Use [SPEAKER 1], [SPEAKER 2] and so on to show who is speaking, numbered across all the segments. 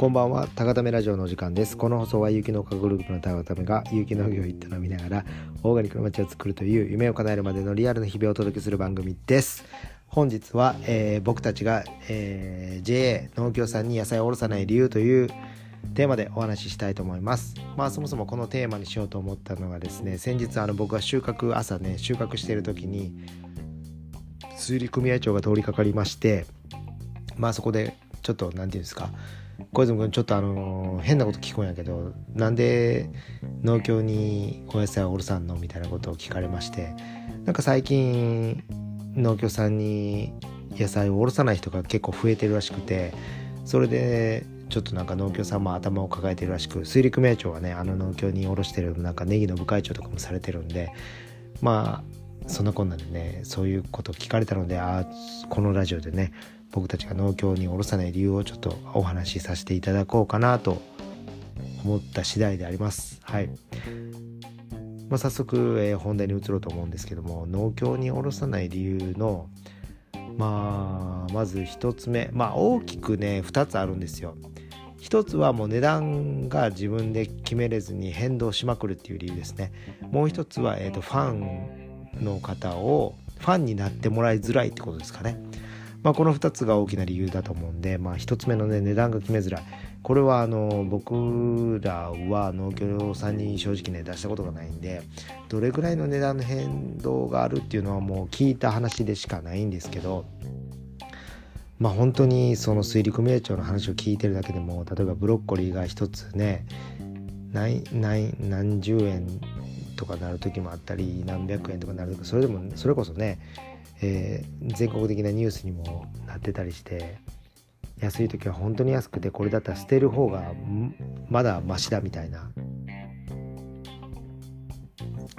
[SPEAKER 1] こんばんは。高ためラジオのお時間です。この放送は有機農家グループの高ためが有機農業を営みながらオーガニックの街を作るという夢を叶えるまでのリアルな日々をお届けする番組です。本日は、えー、僕たちが、えー、JA 農協さんに野菜をおろさない理由というテーマでお話ししたいと思います。まあそもそもこのテーマにしようと思ったのがですね先日あの僕が収穫朝ね収穫している時に水利組合長が通りかかりましてまあそこでちょっと何て言うんですか小泉君ちょっとあの変なこと聞くんやけどなんで農協にお野菜をおろさんのみたいなことを聞かれましてなんか最近農協さんに野菜をおろさない人が結構増えてるらしくてそれでちょっとなんか農協さんも頭を抱えてるらしく水陸名長はねあの農協におろしてるなんかネギの部会長とかもされてるんでまあそんなこんなでねそういうこと聞かれたのでああこのラジオでね僕たちが農協におろさない理由をちょっとお話しさせていただこうかなと思った次第であります。はい。まあ、早速、えー、本題に移ろうと思うんですけども農協におろさない理由のまあまず1つ目まあ大きくね2つあるんですよ。一つはもう値段が自分で決めれずに変動しまくるっていう理由ですね。もう一つは、えーとファンの方をファンになってもらいづらいってことですかね。まあ、この2つが大きな理由だと思うんで、まあ、1つ目のね値段が決めづらい。これはあの僕らは農協さんに正直ね出したことがないんでどれぐらいの値段の変動があるっていうのはもう聞いた話でしかないんですけどまあ本当にその水利組合長の話を聞いてるだけでも例えばブロッコリーが1つね何何何十円とかなる時もあったり何百円とかなるとかそれでもそれこそねえー、全国的なニュースにもなってたりして安い時は本当に安くてこれだったら捨てる方がまだマシだみたいな。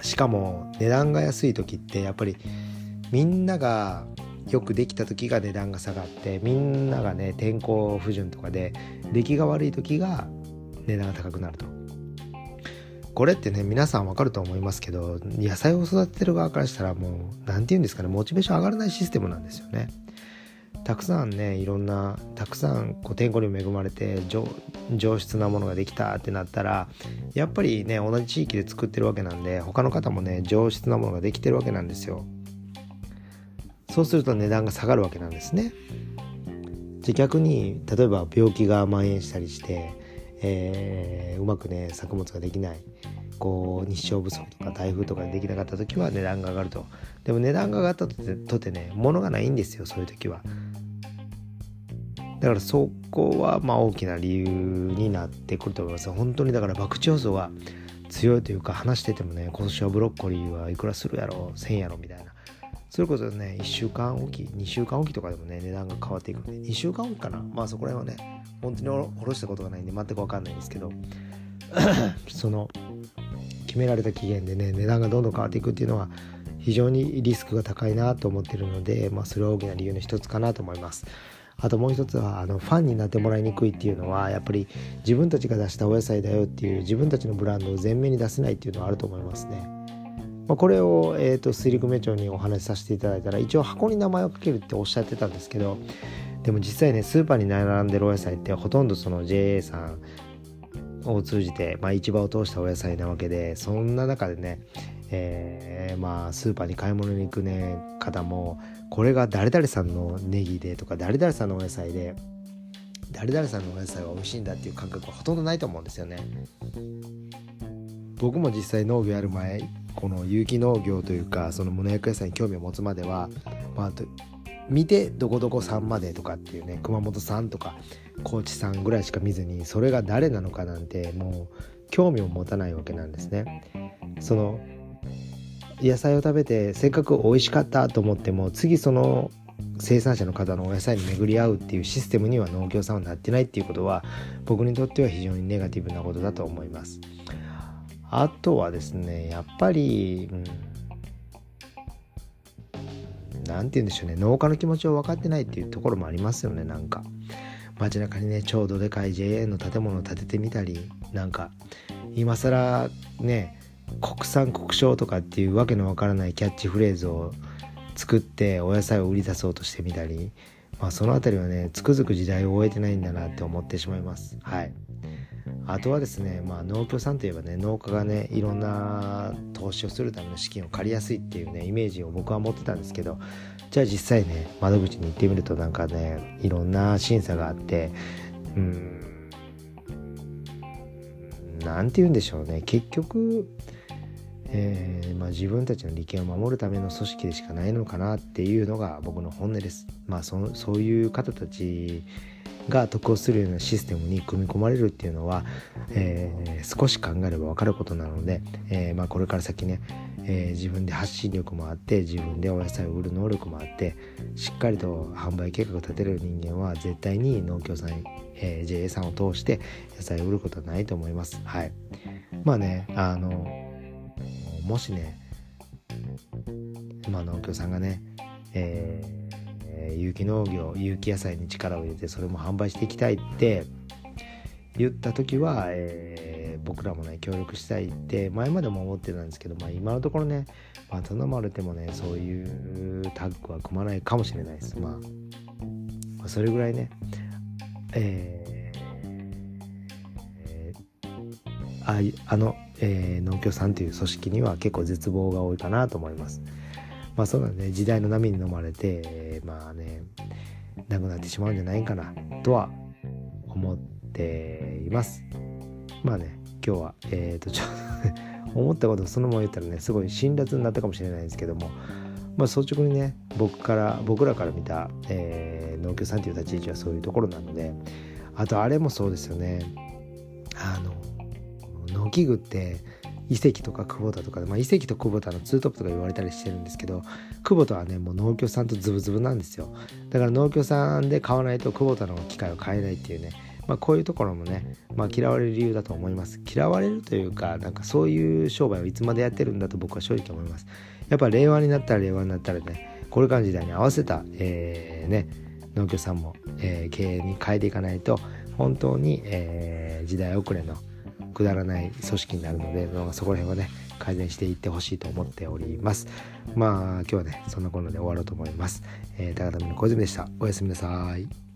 [SPEAKER 1] しかも値段が安い時ってやっぱりみんながよくできた時が値段が下がってみんながね天候不順とかで出来が悪い時が値段が高くなると。これってね皆さんわかると思いますけど野菜を育ててる側からしたらもう何て言うんですかねモチベーション上がらないシステムなんですよね。たくさんねいろんなたくさんこう天候に恵まれて上質なものができたってなったらやっぱりね同じ地域で作ってるわけなんで他の方もね上質なものができてるわけなんですよ。そうすると値段が下がるわけなんですね。じゃ逆に例えば病気が蔓延したりしてえー、うまくね作物ができない。こう日照不足とか台風とかできなかった時は値段が上がると。でも値段が上がったとてとてね物がないんですよそういう時は。だからそこはまあ大きな理由になってくると思います。本当にだから博打要素が強いというか話しててもね今年はブロッコリーはいくらするやろ1000やろみたいな。それこそね1週間おき2週間おきとかでもね値段が変わっていくんで。2週間おきかな？まあそこら辺はね。本当に下ろしたことがないんで全く分かんないんですけど その決められた期限でね値段がどんどん変わっていくっていうのは非常にリスクが高いなと思ってるので、まあ、それは大きな理由の一つかなと思います。あともう一つはあのファンになってもらいにくいっていうのはやっぱり自分たちが出したお野菜だよっていう自分たちのブランドを前面に出せないっていうのはあると思いますね。まあ、これを、えーと、水陸名町にお話しさせていただいたら一応箱に名前をかけるっておっしゃってたんですけどでも実際ねスーパーに並んでるお野菜ってほとんどその JA さんを通じて、まあ、市場を通したお野菜なわけでそんな中でね、えー、まあスーパーに買い物に行くね方もこれが誰々さんのネギでとか誰々さんのお野菜で誰々さんのお野菜は美味しいんだっていう感覚はほとんどないと思うんですよね。僕も実際農業やる前この有機農業というかその無農薬野菜に興味を持つまでは、まあ、見てどこどこさんまでとかっていうね熊本さんとか高知さんぐらいしか見ずにそれが誰なのかなんてもう興味を持たないわけなんですね。その野菜を食べてせっかく美味しかったと思っても次その生産者の方のお野菜に巡り合うっていうシステムには農協さんはなってないっていうことは僕にとっては非常にネガティブなことだと思います。あとはですねやっぱり、うん何て言うんでしょうね農家の気持ちを分かってないっていうところもありますよねなんか。街中にねちょうどでかい JA の建物を建ててみたりなんか今更ね国産国商とかっていうわけのわからないキャッチフレーズを作ってお野菜を売り出そうとしてみたりまあ、その辺りはねつくづく時代を終えてないんだなって思ってしまいます。はい。あとはですね、まあ、農協さんといえばね農家がねいろんな投資をするための資金を借りやすいっていうねイメージを僕は持ってたんですけどじゃあ実際ね窓口に行ってみるとなんかねいろんな審査があってうん何て言うんでしょうね。結局えー、まあ、自分たちの利権を守るための組織でしかないのかなっていうのが僕の本音です。まあそそういう方たちが得をするようなシステムに組み込まれるっていうのは、えー、少し考えれば分かることなので、えー、まあ、これから先ね、えー、自分で発信力もあって自分でお野菜を売る能力もあってしっかりと販売計画を立てる人間は絶対に農協さん、え JA さんを通して野菜を売ることはないと思います。はい、まあねあのもしね、まあ、農協さんがね、えー、有機農業有機野菜に力を入れてそれも販売していきたいって言った時は、えー、僕らもね協力したいって前までも思ってたんですけど、まあ、今のところね、まあ、頼まれてもねそういうタッグは組まないかもしれないです。まあ、それぐらいね、えー、ああの、えー、農協さんという組織には結構絶望が多いかなと思います。まあそうなんで時代の波に飲まれて、えー、まあねなくなってしまうんじゃないかなとは思っています。まあね今日はえっ、ー、とちょっと 思ったことそのまま言ったらねすごい辛辣になったかもしれないんですけどもまあ率直にね僕から僕らから見た、えー、農協さんという立ち位置はそういうところなのであとあれもそうですよね。あの農機具って遺跡とか久保田とかで、まあ、遺跡と久保田のツートップとか言われたりしてるんですけど久保田はねもう農協さんとズブズブなんですよ。だから農協さんで買わないと久保田の機械を買えないっていうねまあ、こういうところもね、まあ、嫌われる理由だと思います。嫌われるというかなんかそういう商売をいつまでやってるんだと僕は正直思います。やっぱ令和になったら令和になったらねこれからの時代に合わせた、えー、ね農協さんも、えー、経営に変えていかないと本当に、えー、時代遅れのくだらない組織になるのでそこら辺はね改善していってほしいと思っております。まあ今日はねそんなこんなで終わろうと思います、えー、高田の小泉でした。おやすみなさい。